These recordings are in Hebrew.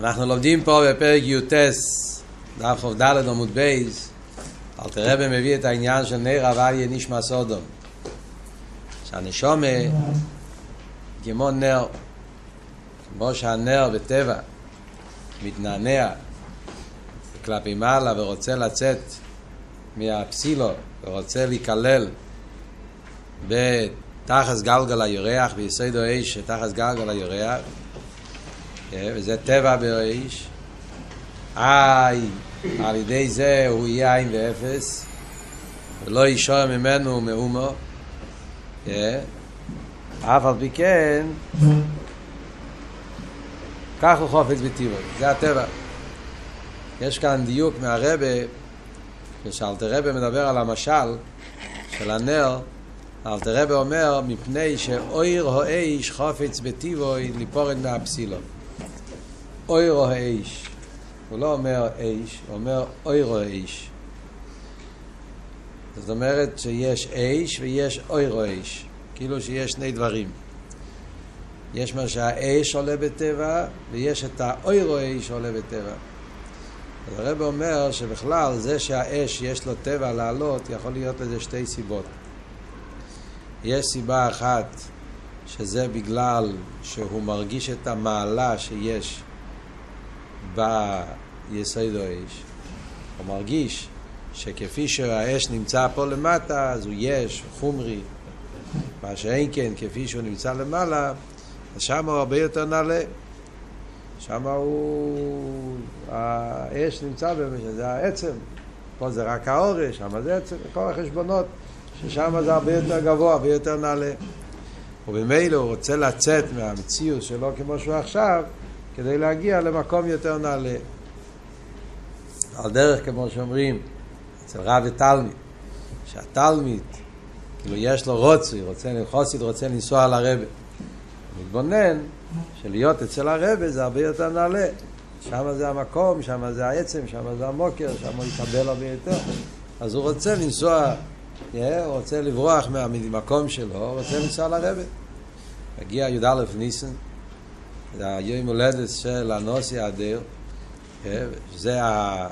אנחנו לומדים פה בפרק י"ט, דף ח"ד עמוד בייס, אל תראה מביא את העניין של נר אביה נשמע סודום. שהנשומה, כמו נר, כמו שהנר בטבע מתנענע כלפי מעלה ורוצה לצאת מהפסילו ורוצה להיכלל בתחס גלגל הירח, ביסודו אש תחס גלגל הירח, וזה טבע באיש. איי, על ידי זה הוא יהיה עין ואפס, ולא יישור ממנו מאומו. אף על פי כן, כך הוא חופץ בטבעו, זה הטבע. יש כאן דיוק מהרבה, כשאלתר מדבר על המשל של הנר, אלתר רבה אומר, מפני שאויר או איש חופץ בטיבוי ליפורד מהפסילו. אויר או האיש. הוא לא אומר איש, הוא אומר אויר או האיש. זאת אומרת שיש איש ויש אויר או איש. כאילו שיש שני דברים. יש מה שהאש עולה בטבע, ויש את האויר או האיש עולה בטבע. אז הרב אומר שבכלל זה שהאש יש לו טבע לעלות, יכול להיות לזה שתי סיבות. יש סיבה אחת שזה בגלל שהוא מרגיש את המעלה שיש ביסוד האש. הוא מרגיש שכפי שהאש נמצא פה למטה, אז הוא יש, חומרי. מה שאין כן, כפי שהוא נמצא למעלה, אז שם הוא הרבה יותר נעלה. שם הוא... האש נמצא במשך, זה העצם. פה זה רק האורש, שם זה עצם, כל החשבונות, ששם זה הרבה יותר גבוה, הרבה יותר נעלה. ובמילא הוא רוצה לצאת מהמציאות שלו כמו שהוא עכשיו, כדי להגיע למקום יותר נעלה. על דרך, כמו שאומרים, אצל רב ותלמיד, שהתלמיד, כאילו יש לו רוצי, רוצה, חוסיד רוצה לנסוע לרבה. מתבונן שלהיות אצל הרבה זה הרבה יותר נעלה. שם זה המקום, שם זה העצם, שם זה המוקר, שם הוא יקבל הרבה יותר. אז הוא רוצה לנסוע, הוא רוצה לברוח מהמקום שלו, הוא רוצה לנסוע לרבה. מגיע י"א ניסן, זה היום הולדת של הנוסי האדיר, שזה ה...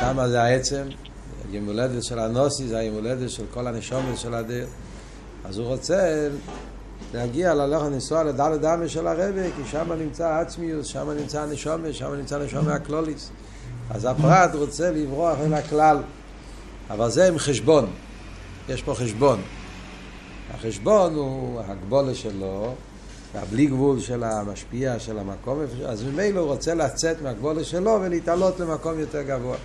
שם זה העצם, היום הולדת של הנוסי זה היום הולדת של כל הנשומת של האדיר. אז הוא רוצה להגיע, ללכת לנסוע לדלת דמה של הרבה, כי שם נמצא העצמיוס, שם נמצא הנשומת, שם נמצא הנשומת הקלוליס. אז הפרט רוצה לברוח אל הכלל, אבל זה עם חשבון, יש פה חשבון. החשבון הוא הגבולה שלו, והבלי גבול של המשפיע של המקום, אז ממילא הוא רוצה לצאת מהגבולה שלו ולהתעלות למקום יותר גבוה.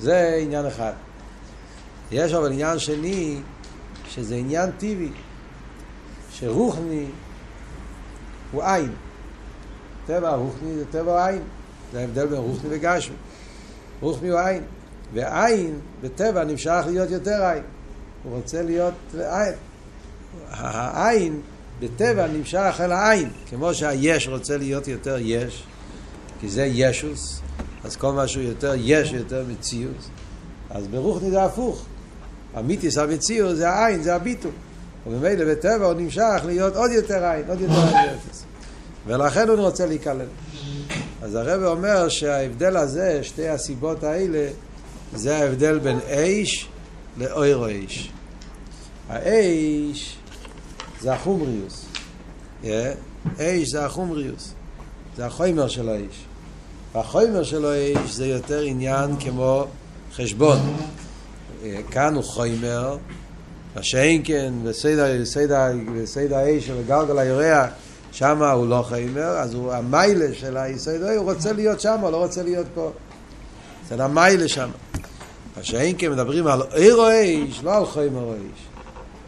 זה עניין אחד. יש אבל עניין שני, שזה עניין טבעי, שרוחני הוא עין. טבע רוחני זה טבע עין. זה ההבדל בין רוחני וגשמי. רוחני הוא עין. ועין בטבע נמשך להיות יותר עין. הוא רוצה להיות עין. העין בטבע נמשך אל העין, כמו שהיש רוצה להיות יותר יש, כי זה ישוס, אז כל מה שהוא יותר יש, יותר מציאות, אז ברוחני זה הפוך. המיתיס המציאות זה העין, זה הביטול. וממילא בטבע הוא נמשך להיות עוד יותר עין, עוד יותר עין אפס. ולכן הוא רוצה להיכלל. אז הרב אומר שההבדל הזה, שתי הסיבות האלה, זה ההבדל בין איש לאוירו איש. האיש זה החומריוס. איש זה החומריוס. זה החומר של האיש. והחומר של האיש זה יותר עניין כמו חשבון. כאן הוא חומר, מה שאין כן, בסייד האיש של גלגל היורח, שם הוא לא חומר, אז הוא המיילה של היסוד, הוא רוצה להיות שם, הוא לא רוצה להיות פה. זה המיילה שם. מה שאין כן מדברים על אירו איש, לא על חומר איש.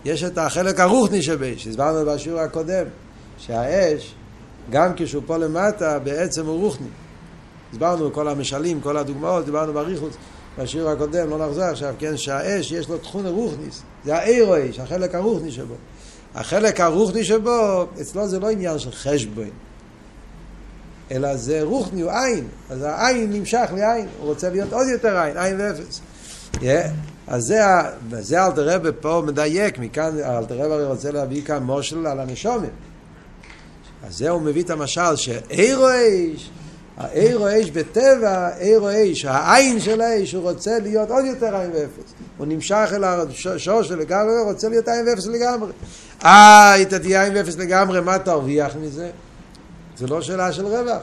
יש את החלק הרוחני שבאש, הסברנו בשיעור הקודם, שהאש, גם כשהוא פה למטה, בעצם הוא רוחני. הסברנו כל המשלים, כל הדוגמאות, דיברנו בריחוץ בשיעור הקודם, לא נחזור עכשיו, כן, שהאש יש לו תכון רוחניס, זה האירו אש, החלק הרוחני שבו. החלק הרוחני שבו, אצלו זה לא עניין של חשבון, אלא זה רוחני, הוא עין, אז העין נמשך לעין, הוא רוצה להיות עוד יותר עין, עין ואפס. Yeah. אז זה, אלתר רבי פה מדייק, מכאן אלתר רבי רוצה להביא כאן מושל על הנשומת. אז זה הוא מביא את המשל שאירו אש, האירו אש בטבע, אירו אש, העין של האש, הוא רוצה להיות עוד יותר עין ואפס. הוא נמשך אל השור של לגמרי, הוא רוצה להיות עין ואפס לגמרי. אה, אתה תהיה עין ואפס לגמרי, מה תרוויח מזה? זה לא שאלה של רווח.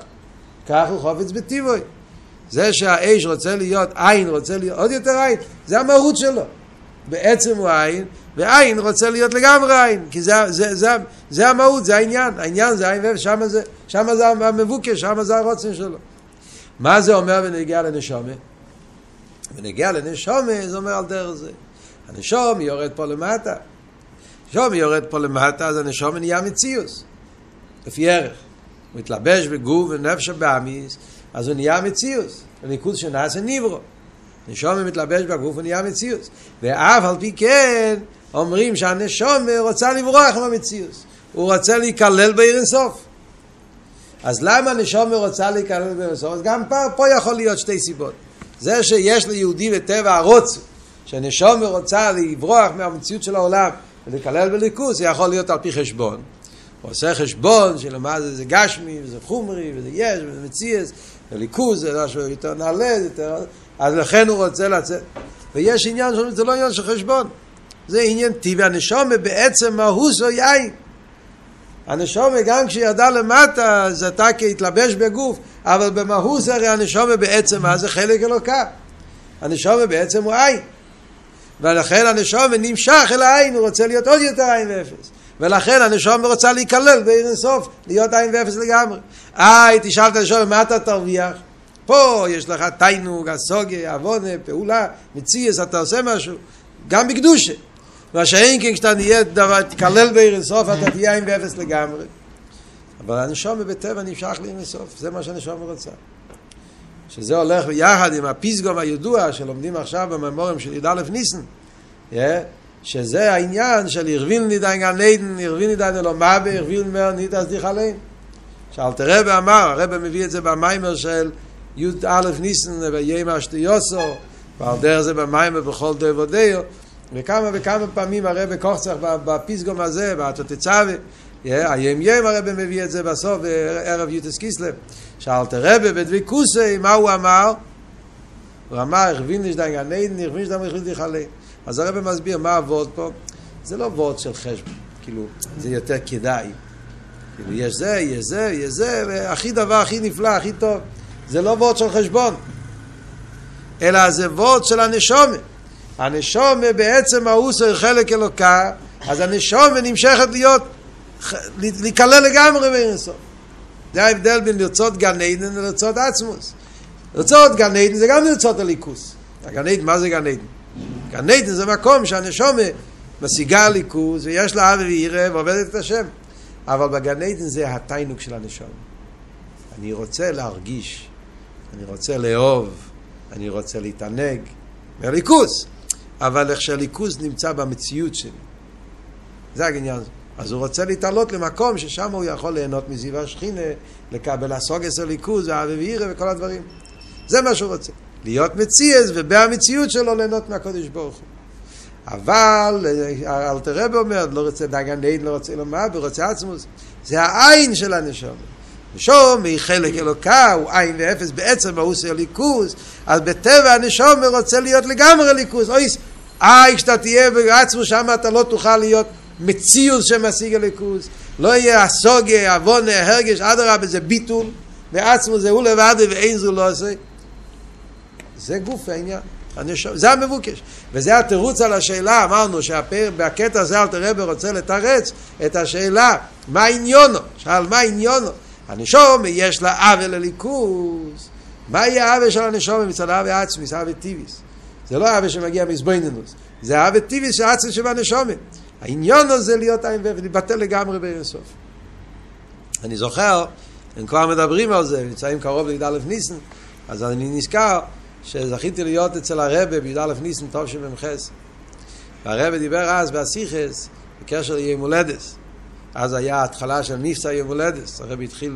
כך הוא חופץ בטיבוי. זה שהאש רוצה להיות עין, רוצה להיות עוד יותר עין, זה המהות שלו. בעצם הוא עין, ועין רוצה להיות לגמרי עין, כי זה, זה, זה, זה המהות, זה העניין, העניין זה עין ואפס, שם זה, שם זה המבוקש, שם זה הרוצן שלו. מה זה אומר בנגיע לנשומה? בנגיע לנשומה זה אומר על דרך זה. הנשום יורד פה למטה. הנשום יורד פה למטה, אז הנשום נהיה מציאוס, לפי ערך. הוא מתלבש בגוף ונפש הבאמיס, אז הוא נהיה מציאוס, הליכוז שנעשה ניברו. נשום מתלבש בגוף ונהיה מציאוס. ואף על פי כן, אומרים שהנשום רוצה לברוח מהמציאוס. הוא רוצה להיכלל בעיר אינסוף. אז למה נשום רוצה להיכלל בעיר אינסוף? אז גם פה, פה יכול להיות שתי סיבות. זה שיש ליהודי בטבע הרוץ, שנשום רוצה לברוח מהמציאות של העולם ולהיכלל בליכוס, זה יכול להיות על פי חשבון. הוא עושה חשבון של מה זה, זה גשמי, וזה חומרי, וזה יש, וזה מציאס, וליכוז, זה משהו יותר נעלה, יותר... אז לכן הוא רוצה לצאת. ויש עניין שזה לא עניין של חשבון. זה עניין טבעי. הנשומה בעצם מהוס או יין. הנשומה גם כשירדה למטה זה אתה כהתלבש בגוף, אבל במהוס הרי הנשומה בעצם מה זה חלק אלוקה. הנשומה בעצם הוא עין. ולכן הנשומה נמשך אל העין, הוא רוצה להיות עוד יותר עין ואפס. ולכן הנשומה רוצה להיכלל בעיר אינסוף, להיות עין ואפס לגמרי. איי, תשאל את הנשומה, מה אתה תרוויח? פה יש לך תיינוג, הסוגיה, עוונה, פעולה, מציאס, אתה עושה משהו, גם בקדושה. מה שאין כן כשאתה נהיה דבר, תקלל בעיר אינסוף, אתה תהיה עין ואפס לגמרי. אבל הנשומה בטבע נמשך לעיר אינסוף, זה מה שהנשומה רוצה. שזה הולך ביחד עם הפיסגום הידוע שלומדים עכשיו בממורים של י"א ניסן. Yeah. שזה העניין של הרבין נידן גן עדן, הרבין נידן אלו מבה, הרבין מר נידס דיך עליהם. שאלתר רבי אמר, הרבי מביא את זה במיימר של י"א ניסן ויימא שטיוסו, ועל דרך זה במיימר בכל דו ודאו, וכמה וכמה פעמים הרבי קוחצח בפיסגום הזה, בתותצווה, הים ים הרבי מביא את זה בסוף, ערב יוטס קיסלב. שאלתר רבי בדבי כוסי, מה הוא אמר? הוא אמר, הרבין נידן גן עדן, הרבין נידן דיך עליהם. אז הרב מסביר מה הוורד פה, זה לא וורד של חשבון, כאילו, זה יותר כדאי. כאילו, יש זה, יש זה, יש זה, והכי דבר הכי נפלא, הכי טוב. זה לא וורד של חשבון, אלא זה וורד של הנשומה. הנשומה בעצם האוסר חלק אלוקה, אז הנשומה נמשכת להיות, להיכלל לגמרי באינסוף. זה ההבדל בין לרצות גן עדן לרצות עצמוס. לרצות גן עדן זה גם לרצות הליכוס. הגן עדן, מה זה גן עדן? גן עדן זה מקום שהנשומה משיגה ליכוז ויש לה אבי וירא ועובדת את השם. אבל בגן עדן זה התיינוק של הנשומה. אני רוצה להרגיש, אני רוצה לאהוב, אני רוצה להתענג, מהליכוז. אבל איך שהליכוז נמצא במציאות שלי. זה העניין. אז הוא רוצה להתעלות למקום ששם הוא יכול ליהנות מזיו השכינה, לקבל הסוגס הליכוז, האבי וירא וכל הדברים. זה מה שהוא רוצה. להיות מציאס ובמציאות שלו ליהנות מהקודש ברוך הוא. אבל אלתר רבי אומר, לא רוצה דגן עין, לא רוצה לומר, ורוצה עצמוס. זה העין של הנשום. נשום היא חלק אלוקה, הוא עין ואפס, בעצם הוא עושה ליכוז, אז בטבע הנשום רוצה להיות לגמרי ליכוז. אויס, איי, כשאתה תהיה בעצמו שם אתה לא תוכל להיות מציאות שמשיג הליכוז. לא יהיה הסוגיה, עוונה, הרגש, אדרבה, זה ביטול, בעצמו זה הוא לבד ואין זו לא עושה. זה גוף העניין. הנשום, זה המבוקש. וזה התירוץ על השאלה, אמרנו שבקטע הזה אלתר רבי רוצה לתרץ את השאלה, מה עניונו? שאל מה עניונו? הנשום יש לה עוול לליכוז. מה יהיה העוול של הנשום מצד העוול עצמיס, העוול טיביס? זה לא העוול שמגיע מזבוינינוס, זה העוול טיביס של עצמיס שבנשומת. העניון הזה להיות עין ולהתבטל לגמרי באינסוף. אני זוכר, הם כבר מדברים על זה, נמצאים קרוב לי"א ניסן, אז אני נזכר שזכיתי להיות אצל הרבה בי"א ניסן טוב שבמחס. והרבה דיבר אז באסיכס בקשר ליום הולדס. אז היה התחלה של מבצע יום הולדס, הרבי התחיל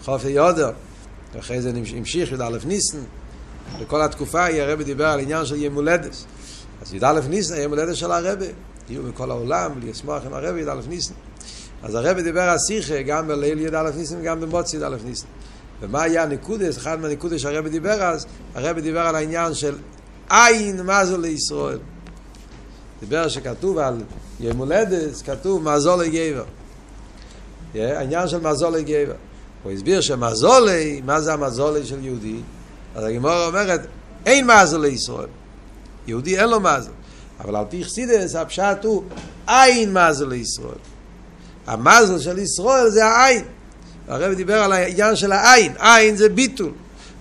בחוף יודר, ואחרי זה המשיך י"א ניסן. בכל התקופה הרבי דיבר על עניין של יום הולדס. אז י"א ניסן, יום הולדס של הרבה, היו מכל העולם, ולשמוח עם הרבה י"א ניסן. אז הרב דיבר על שיחה גם בליל י"א ניסן וגם במוצי י"א ניסן. ומה היה הנקודס? אחד מהנקודס שהרב דיבר אז, הרב דיבר על העניין של עין מזל לישראל. דיבר שכתוב על יום הולדת, כתוב מזול לגבר. העניין של מזול לגבר. הוא הסביר שמזולי, מה זה המזולי של יהודי? אז הגמור אומרת, אין מזל לישראל. יהודי אין לו מזל. אבל על פי חסידס הפשט הוא אין מזל לישראל. המזל של ישראל זה העין. הרב דיבר על העניין של העין. עין זה ביטול.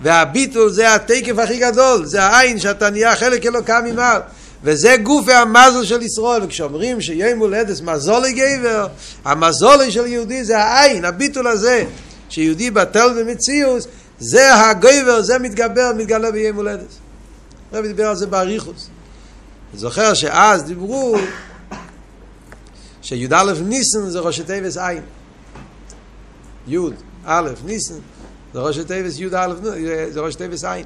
והביטול זה התקף הכי גדול. זה העין שאתה נהיה חלק אלוקה ממעל. וזה גוף המזל של ישראל, וכשאומרים שיום הולדת מזולי גבר, המזולי של יהודי זה העין, הביטול הזה, שיהודי בטל במציאוס, זה הגבר, זה מתגבר, מתגלה ביום הולדת. הרב דיבר על זה באריכוס. אני זוכר שאז דיברו שי"א ניסן זה ראשי תיבס עין. י' א' ניסן זה ראשי תיבס י' א' זה ראשי תיבס עין.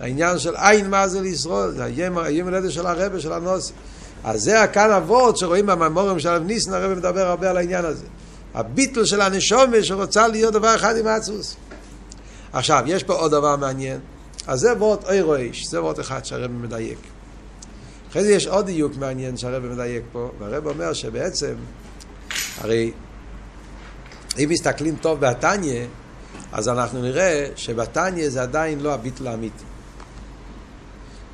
העניין של עין מה זה לישראל, זה היום הולדת של הרבה, של הנוסי. אז זה כאן אבות שרואים בממורים של אב ניסן, הרב מדבר הרבה על העניין הזה. הביטל של הנשומה שרוצה להיות דבר אחד עם האצוס. עכשיו, יש פה עוד דבר מעניין. אז זה וורט אוי רויש, זה וורט אחד שהרב מדייק. אחרי זה יש עוד דיוק מעניין שהרב מדייק פה, והרב אומר שבעצם, הרי אם מסתכלים טוב בתניא, אז אנחנו נראה שבתניא זה עדיין לא הביטל האמיתי.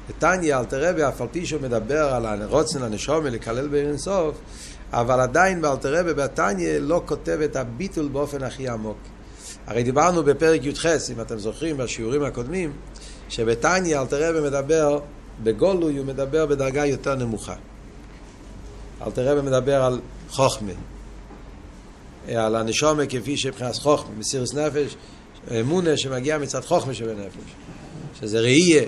בתניא אלתר רבי, אף על פי שהוא מדבר על הרוצן הנשומה לקלל בעיר אינסוף, אבל עדיין באלתר רבי בתניא לא כותב את הביטול באופן הכי עמוק. הרי דיברנו בפרק י"ח, אם אתם זוכרים, בשיעורים הקודמים, שבתניא אלתר רבי מדבר, בגולוי הוא מדבר בדרגה יותר נמוכה. אלתר רבי מדבר על חוכמה, על הנשומה כפי שמבחינת חוכמה, מסירות נפש, אמונה שמגיע מצד חוכמה שבנפש, שזה ראייה.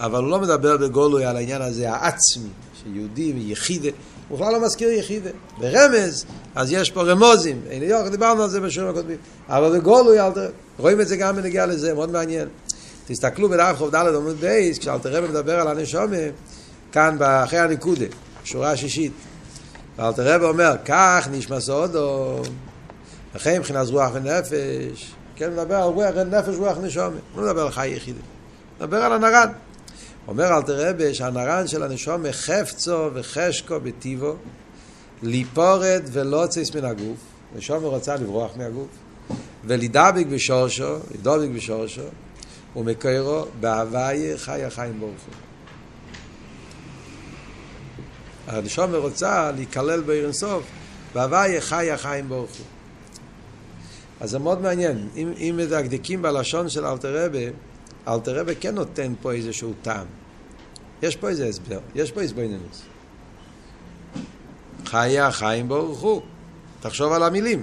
אבל הוא לא מדבר בגולוי על העניין הזה העצמי, שיהודי ויחידה, הוא בכלל לא מזכיר יחידה. ברמז, אז יש פה רמוזים, אין יוח, דיברנו על זה בשיעורים הקודמים, אבל בגולוי, רואים את זה גם בנגיע לזה, מאוד מעניין. תסתכלו בדף חוב ד' עמוד בייס, כשאלתר רבי מדבר על הנשומה, כאן אחרי הנקודה, שורה השישית. ואלתר רבי אומר, כך נשמע סודו, לכן מבחינת רוח ונפש, כן מדבר על רוח נפש רוח נשומה, לא מדבר על חי יחידה, מדבר על הנרן. אומר אלתר רבי שהנרן של הנשומה חפצו וחשקו בטיבו, ליפורד ולוצס מן הגוף, נשומה רוצה לברוח מהגוף, ולדבק בשורשו, לדבק בשורשו, ומקורו בהוויה חי החיים ברוך הוא. הנשומה רוצה להיכלל בעיר אינסוף, בהוויה חי החיים ברוך הוא. אז זה מאוד מעניין, אם, אם מדקדקים בלשון של אלתר רבי, אלתר רבי כן נותן פה איזשהו טעם. יש פה איזה הסבר, יש פה הסביננוס. חיי החיים ברוך הוא. תחשוב על המילים.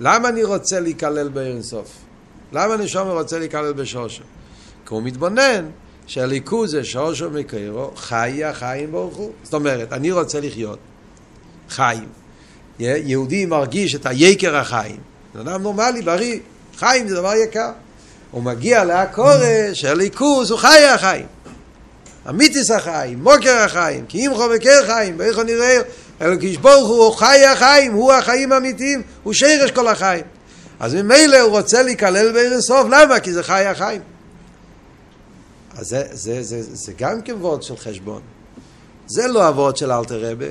למה אני רוצה להיכלל בעיר אינסוף? למה שומר רוצה להיכלל בשושו? כי הוא מתבונן שהליכוז זה שושו מקיירו, חיי החיים ברוך הוא. זאת אומרת, אני רוצה לחיות חיים. יהודי מרגיש את היקר החיים. זה אדם נורמלי, בריא. חיים זה דבר יקר. הוא מגיע להקורש, הליכוז הוא חיי החיים. אמיתיס החיים, מוקר החיים, כי אם חובקר חיים, ואיך נראה, אלא כשברוך הוא חי החיים, הוא החיים האמיתיים, הוא שרש כל החיים. אז ממילא הוא רוצה להיכלל בעיר אינסוף, למה? כי זה חי החיים. אז זה, זה, זה, זה, זה גם כן וורד של חשבון. זה לא הוורד של אלתר רבה.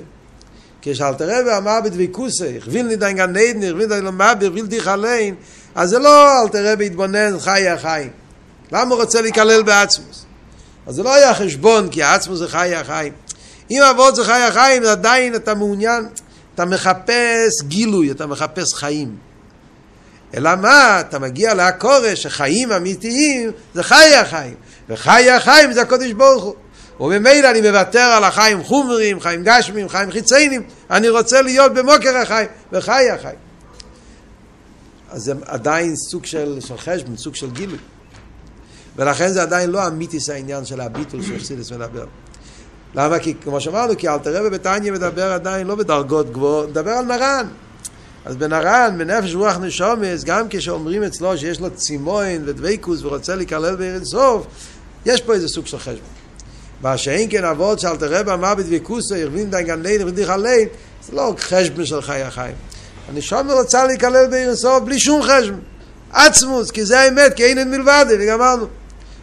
כשאלתר רבה אמר בדביקוסי, הכווין לי דיין גן עדן, הכווין לי למאבר, הכווין דיך עליין, אז זה לא אלתר רבה התבונן חי החיים. למה הוא רוצה להיכלל בעצמוס? אז זה לא היה חשבון, כי העצמו זה חי החיים. אם אבות זה חי החיים, עדיין אתה מעוניין, אתה מחפש גילוי, אתה מחפש חיים. אלא מה, אתה מגיע לעקורש, שחיים אמיתיים זה חי החיים. וחי החיים זה הקודש ברוך הוא. וממילא אני מוותר על החיים חומרים, חיים גשמים, חיים חיציינים, אני רוצה להיות במוקר החיים, וחי החיים. אז זה עדיין סוג של, של חשבון, סוג של גילוי. ולכן זה עדיין לא אמיתיס העניין של הביטול שחסידס מדבר. למה? כי כמו שאמרנו, כי אלתר רבי בתניא מדבר עדיין לא בדרגות גבוהות, מדבר על נרן. אז בנרן, בנפש רוח נשומס, גם כשאומרים אצלו שיש לו צימוין ודבקוס ורוצה להיכלל בעיר סוף, יש פה איזה סוג של חשבון. מה שאין כן אבות שאלתר רבי אמר בדבקוסו, הרבין דיין גן ליין, הרבין דיך הליין, זה לא חשבון של חיי החיים. הנשום רוצה להיכלל בעיר אינסוף בלי שום חשבון. עצמוס, כי זה האמת, כי אין אין מלבד, וגמרנו.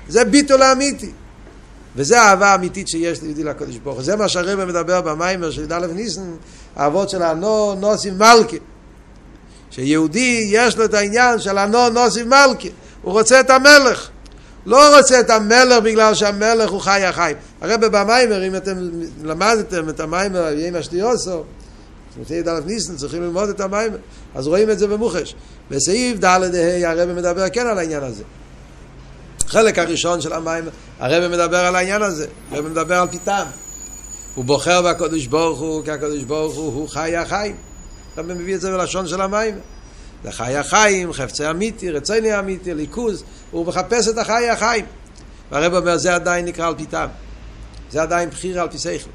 זה ביטול האמיתי. וזה האהבה האמיתית שיש ליהודי לקודש ברוך הוא. זה מה שהרבא מדבר במיימר של י"א ניסן, האבות של הנו נוסים מלכי. שיהודי יש לו את העניין של הנו נוסים מלכי. הוא רוצה את המלך. לא רוצה את המלך בגלל שהמלך הוא חי החיים. הרב במיימר, אם אתם למדתם את המיימר על ימי אשתיוסו, י"א ניסן צריכים ללמוד את המיימר, אז רואים את זה במוחש. בסעיף ד' ה' הרב מדבר כן על העניין הזה. חלק הראשון של המים, הרב מדבר על העניין הזה, הרב מדבר על פיתם. הוא בוחר בקדוש ברוך הוא, כי הקדוש ברוך הוא הוא חי החיים. הרב מביא את זה בלשון של המים. זה חי החיים, חפצי אמיתי, רציני אמיתי, ליכוז, הוא מחפש את החי החיים. והרב אומר, זה עדיין נקרא על פיתם. זה עדיין בחירה על פי שכל.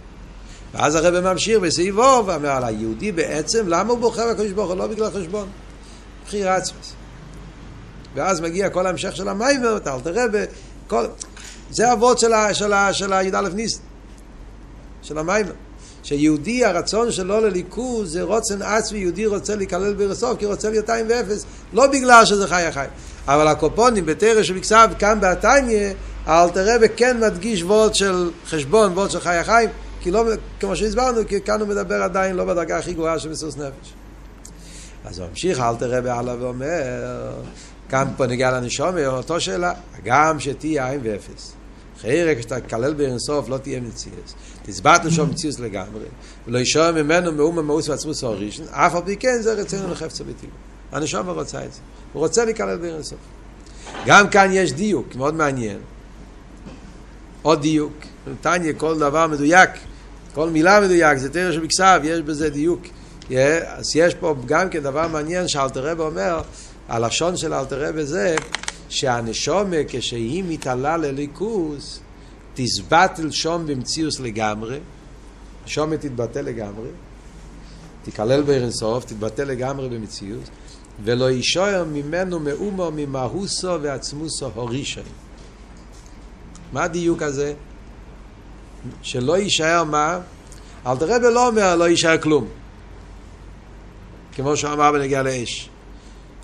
ואז הרב ממשיך בסעיבו, ואומר על היהודי בעצם, למה הוא בוחר בקדוש ברוך הוא? לא בגלל חשבון. בחירה עצמס. ואז מגיע כל ההמשך של המיימר, את האלתר רבה, כל... זה אבות של, ה... של, ה... של הי"א ניס, של המיימר. שיהודי הרצון שלו לליכוז זה רוצן עצמי, יהודי רוצה להיכלל ברסוף כי רוצה להיות עין ואפס, לא בגלל שזה חי החי. אבל הקופונים בתרא שבכסף כאן בעתניה, האלתר רבה כן מדגיש וורד של חשבון, וורד של חי החיים, כי לא, כמו שהסברנו, כי כאן הוא מדבר עדיין לא בדרגה הכי גבוהה של מסוס נפש. אז הוא ממשיך אלתר רבה הלאה ואומר, כאן פה נגיע לנשומה, אותו שאלה, גם שתהיה עין ואפס. חיירק כשאתה תקלל באינסוף לא תהיה מציאס. תסבט לשום מציאס לגמרי, ולא ישור ממנו מאום המאוס ועצמוס הראשון, אף על פי כן זה רצינו לחפץ בטבעו. הנשום רוצה את זה. הוא רוצה להיכלל באינסוף. גם כאן יש דיוק, מאוד מעניין. עוד דיוק. נתניה כל דבר מדויק, כל מילה מדויק, זה תרא שבכסף, יש בזה דיוק. אז יש פה גם כן דבר מעניין שאלתר רב אומר, הלשון של אלתר רב זה שהנשומה כשהיא מתעלה לליכוס תסבטל שום במציאוס לגמרי, שומה תתבטא לגמרי, תיכלל בארנסוף, תתבטא לגמרי במציאוס, ולא יישאר ממנו מאומו ממהוסו ועצמוסו הורישי. מה הדיוק הזה? שלא יישאר מה? אלתר רבי לא אומר לא יישאר כלום. כמו שהוא אמר בנגיע לאש.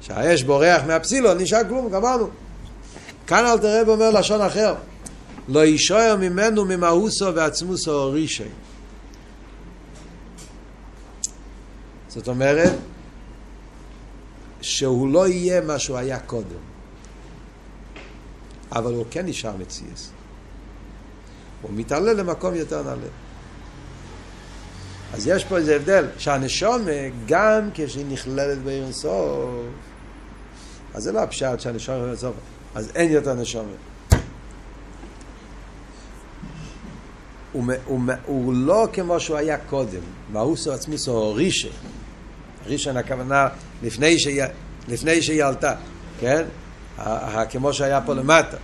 שהאש בורח מהפסילון, נשאר כלום, גמרנו. כאן אל תראה ואומר לשון אחר. לא יישאר ממנו ממהוסו ועצמוסו רישי. זאת אומרת, שהוא לא יהיה מה שהוא היה קודם. אבל הוא כן נשאר מציאס. הוא מתעלה למקום יותר נעלה. אז יש פה איזה הבדל, שהנשומה, גם כשהיא נכללת בעיר אינסוף, אז זה לא הפשט שהנשומה בעיר אינסוף, אז אין יותר נשומה. הוא, הוא, הוא לא כמו שהוא היה קודם, מאוסו עצמוסו רישה. רישן הכוונה לפני שהיא, לפני שהיא עלתה, כן? כמו שהיה פה למטה.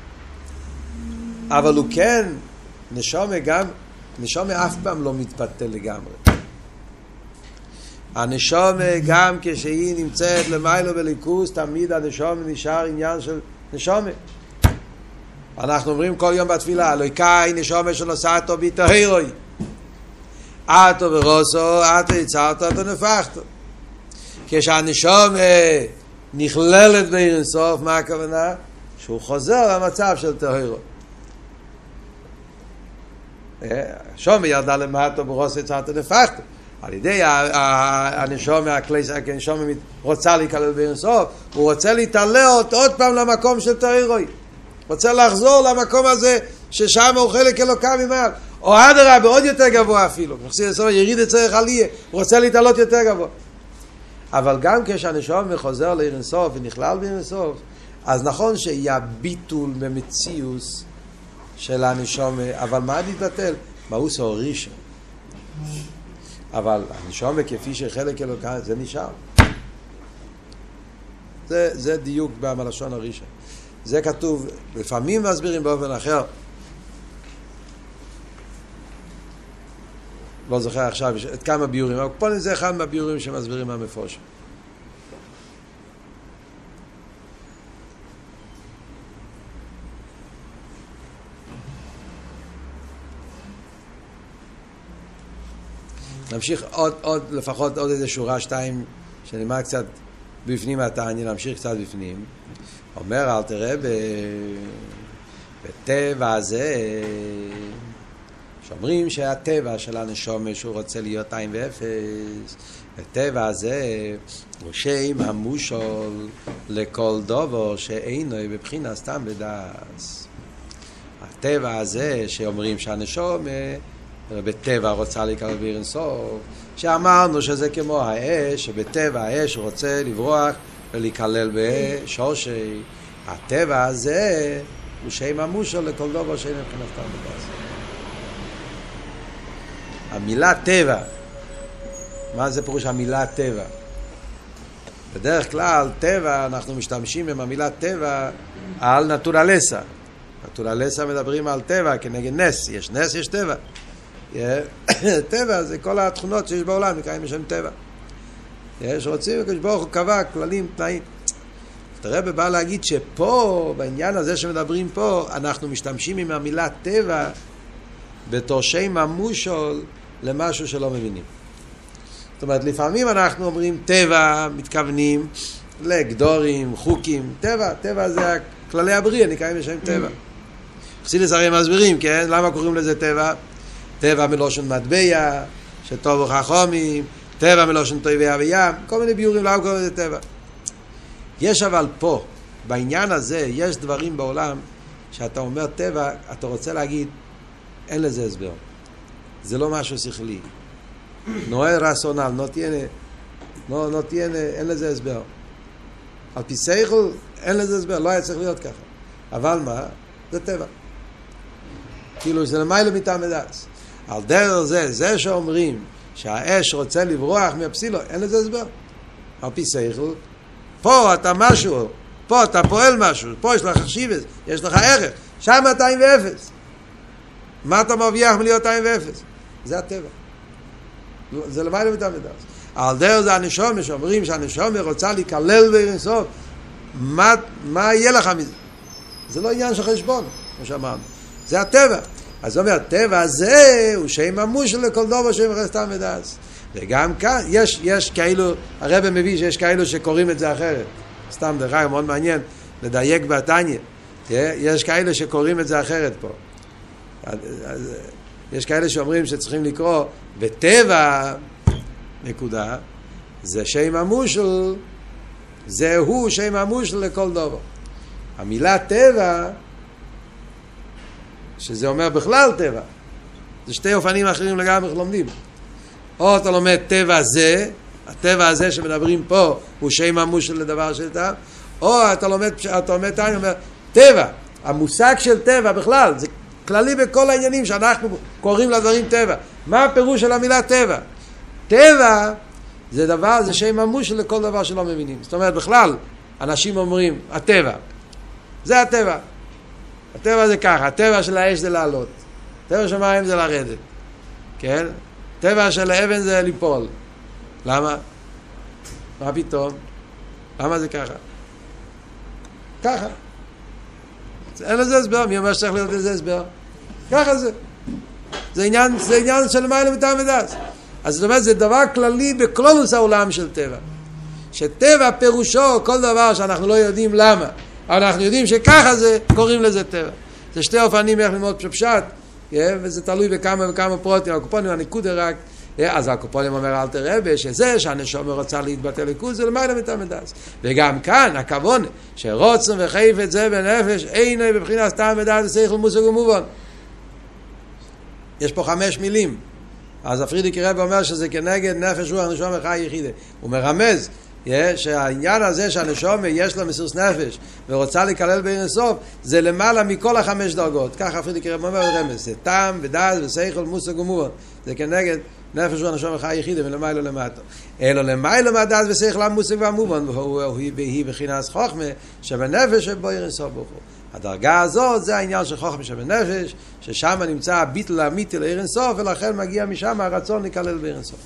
אבל הוא כן, נשומה גם, נשומה אף פעם לא מתבטל לגמרי. הנשומה גם כשהיא נמצאת למיילו בליכוס, תמיד הנשומה נשאר עניין של נשומה. אנחנו אומרים כל יום בתפילה, אלוהיקאי נשומה שנוסעתו ביטהרוי. אתו ורוסו, אתו יצרתו, אתו נפחתו. כשהנשומה נכללת בעיר אינסוף, מה הכוונה? שהוא חוזר למצב של טהרו. שומע ירדה למטו ברוסו יצרתו נפחתו. על ידי הנשום, הנשום רוצה להיכלל באינסוף, הוא רוצה להתעלות עוד פעם למקום של תוירוי. רוצה לחזור למקום הזה ששם הוא חלק אלוקה ממעל. או אדרבה, עוד יותר גבוה אפילו. יריד את צריך עליה, הוא רוצה להתעלות יותר גבוה. אבל גם כשהנשום חוזר לאינסוף ונכלל באינסוף, אז נכון שיהיה ביטול במציאוס של הנשום, אבל מה נתבטל? מאוס הורישן. אבל הנשום כפי שחלק אלוקה, זה נשאר. זה, זה דיוק בלשון הראשון. זה כתוב, לפעמים מסבירים באופן אחר. לא זוכר עכשיו את כמה ביורים, אבל פה זה אחד מהביורים שמסבירים מהמפורשים. נמשיך עוד, עוד, לפחות עוד איזה שורה, שתיים, שנאמר קצת בפנים התניא, נמשיך קצת בפנים. אומר אל תראה בטבע הזה, שאומרים שהטבע של הנשומה שהוא רוצה להיות עין ואפס, הטבע הזה הוא שם המושול לכל דובו שאינו בבחינה סתם בדס. הטבע הזה שאומרים שהנשומה בטבע רוצה להיקרב בעיר אינסוף, שאמרנו שזה כמו האש, שבטבע האש רוצה לברוח ולהיכלל בשורשי. הטבע הזה הוא שם המושל לכל דבר שאין מבחינת סתם בדס. המילה טבע, מה זה פירוש המילה טבע? בדרך כלל, טבע, אנחנו משתמשים עם המילה טבע על נטורלסה. נטורלסה מדברים על טבע כנגד נס, יש נס, יש טבע. טבע זה כל התכונות שיש בעולם, נקראים בשם טבע. יש רוצים, הקדוש ברוך הוא קבע כללים, תנאים. הרב בא להגיד שפה, בעניין הזה שמדברים פה, אנחנו משתמשים עם המילה טבע בתור שם המושול למשהו שלא מבינים. זאת אומרת, לפעמים אנחנו אומרים טבע, מתכוונים לגדורים, חוקים, טבע, טבע זה כללי הבריאה, נקראים בשם טבע. חסידס הרי מסבירים, כן? למה קוראים לזה טבע? טבע מלושן מטבע, שטוב וחכומים, טבע מלושן טויביה וים, כל מיני ביורים למה קוראים לזה טבע. יש אבל פה, בעניין הזה, יש דברים בעולם שאתה אומר טבע, אתה רוצה להגיד, אין לזה הסבר. זה לא משהו שכלי. נועה רסונל, לא תהיה, לא, לא תהיה, אין לזה הסבר. על פי סייכל, אין לזה הסבר, לא היה צריך להיות ככה. אבל מה? זה טבע. כאילו זה למעלה מטעם הדס. על דרך זה, זה שאומרים שהאש רוצה לברוח מהפסילו, אין לזה הסבר. על פי סייכל, פה אתה משהו, פה אתה פועל משהו, פה יש לך חשיבס, יש לך ערך, שם אתה עם ואפס. מה אתה מרוויח מלהיות עין ואפס? זה הטבע. זה למעלה מטעם הדס. על דרך זה הנשומה, שאומרים שהנשומה רוצה להיכלל באינסוף, מה, מה יהיה לך מזה? זה לא עניין של חשבון, כמו שאמרנו. זה הטבע. אז הוא אומר, הטבע הזה הוא שם ממוש לכל דבר שם סתם ודס. וגם כאן, יש, יש כאילו, הרב מביא שיש כאלו שקוראים את זה אחרת. סתם, דרך אגב, מאוד מעניין לדייק בתניא. יש כאלה שקוראים את זה אחרת פה. יש כאלה שאומרים שצריכים לקרוא וטבע, נקודה, זה שם המושל, זהו שם המושל לכל דבר. המילה טבע שזה אומר בכלל טבע. זה שתי אופנים אחרים לגמרי לומדים. או אתה לומד טבע זה, הטבע הזה שמדברים פה הוא שם המושל לדבר של טעם, או אתה לומד, אתה לומד טעם, אומר, טבע, המושג של טבע בכלל, זה כללי בכל העניינים שאנחנו קוראים לדברים טבע. מה הפירוש של המילה טבע? טבע זה דבר, זה שם המושל לכל דבר שלא מבינים. זאת אומרת, בכלל, אנשים אומרים, הטבע. זה הטבע. הטבע זה ככה, הטבע של האש זה לעלות, הטבע של המים זה לרדת, כן? הטבע של האבן זה ליפול. למה? מה פתאום? למה זה ככה? ככה. אין לזה הסבר, מי אומר שצריך להיות לזה הסבר? ככה זה. זה עניין, זה עניין של מים למטעם ודס. אז זאת אומרת, זה דבר כללי בקלונוס העולם של טבע. שטבע פירושו כל דבר שאנחנו לא יודעים למה. אבל אנחנו יודעים שככה זה, קוראים לזה טבע. זה שתי אופנים איך ללמוד פשט, וזה תלוי בכמה וכמה פרוטים, הקופונים הניקודה רק, אז הקופונים אומר אל תרבה, שזה שהנשום רוצה להתבטא ליכוז, זה למעלה מתמדס. וגם כאן, הכוון, שרוצם את זה בנפש, אינו בבחינת סתם מדס ושכל מושג ומובן. יש פה חמש מילים. אז הפרידיק רב אומר שזה כנגד נפש רוח נשום וחי יחידה. הוא מרמז שהעניין הזה שהנשומה יש לו מסירות נפש ורוצה לקלל בין הסוף זה למעלה מכל החמש דרגות. ככה פרידיק רב אומר רמז זה טעם ודעת ושכל מושג ומובן זה כנגד נפש הוא הנשום החי יחידה מלמעלה למטה. אלא למעלה מהדעת ושכל המושג והמובן והיא בחינס חוכמה שבנפש שבו ירסוף ברוך הוא. הדרגה הזאת זה העניין של חוכמה שבנפש ששם נמצא הביטל האמיתי לעיר אינסוף ולכן מגיע משם הרצון לקלל בעיר אינסוף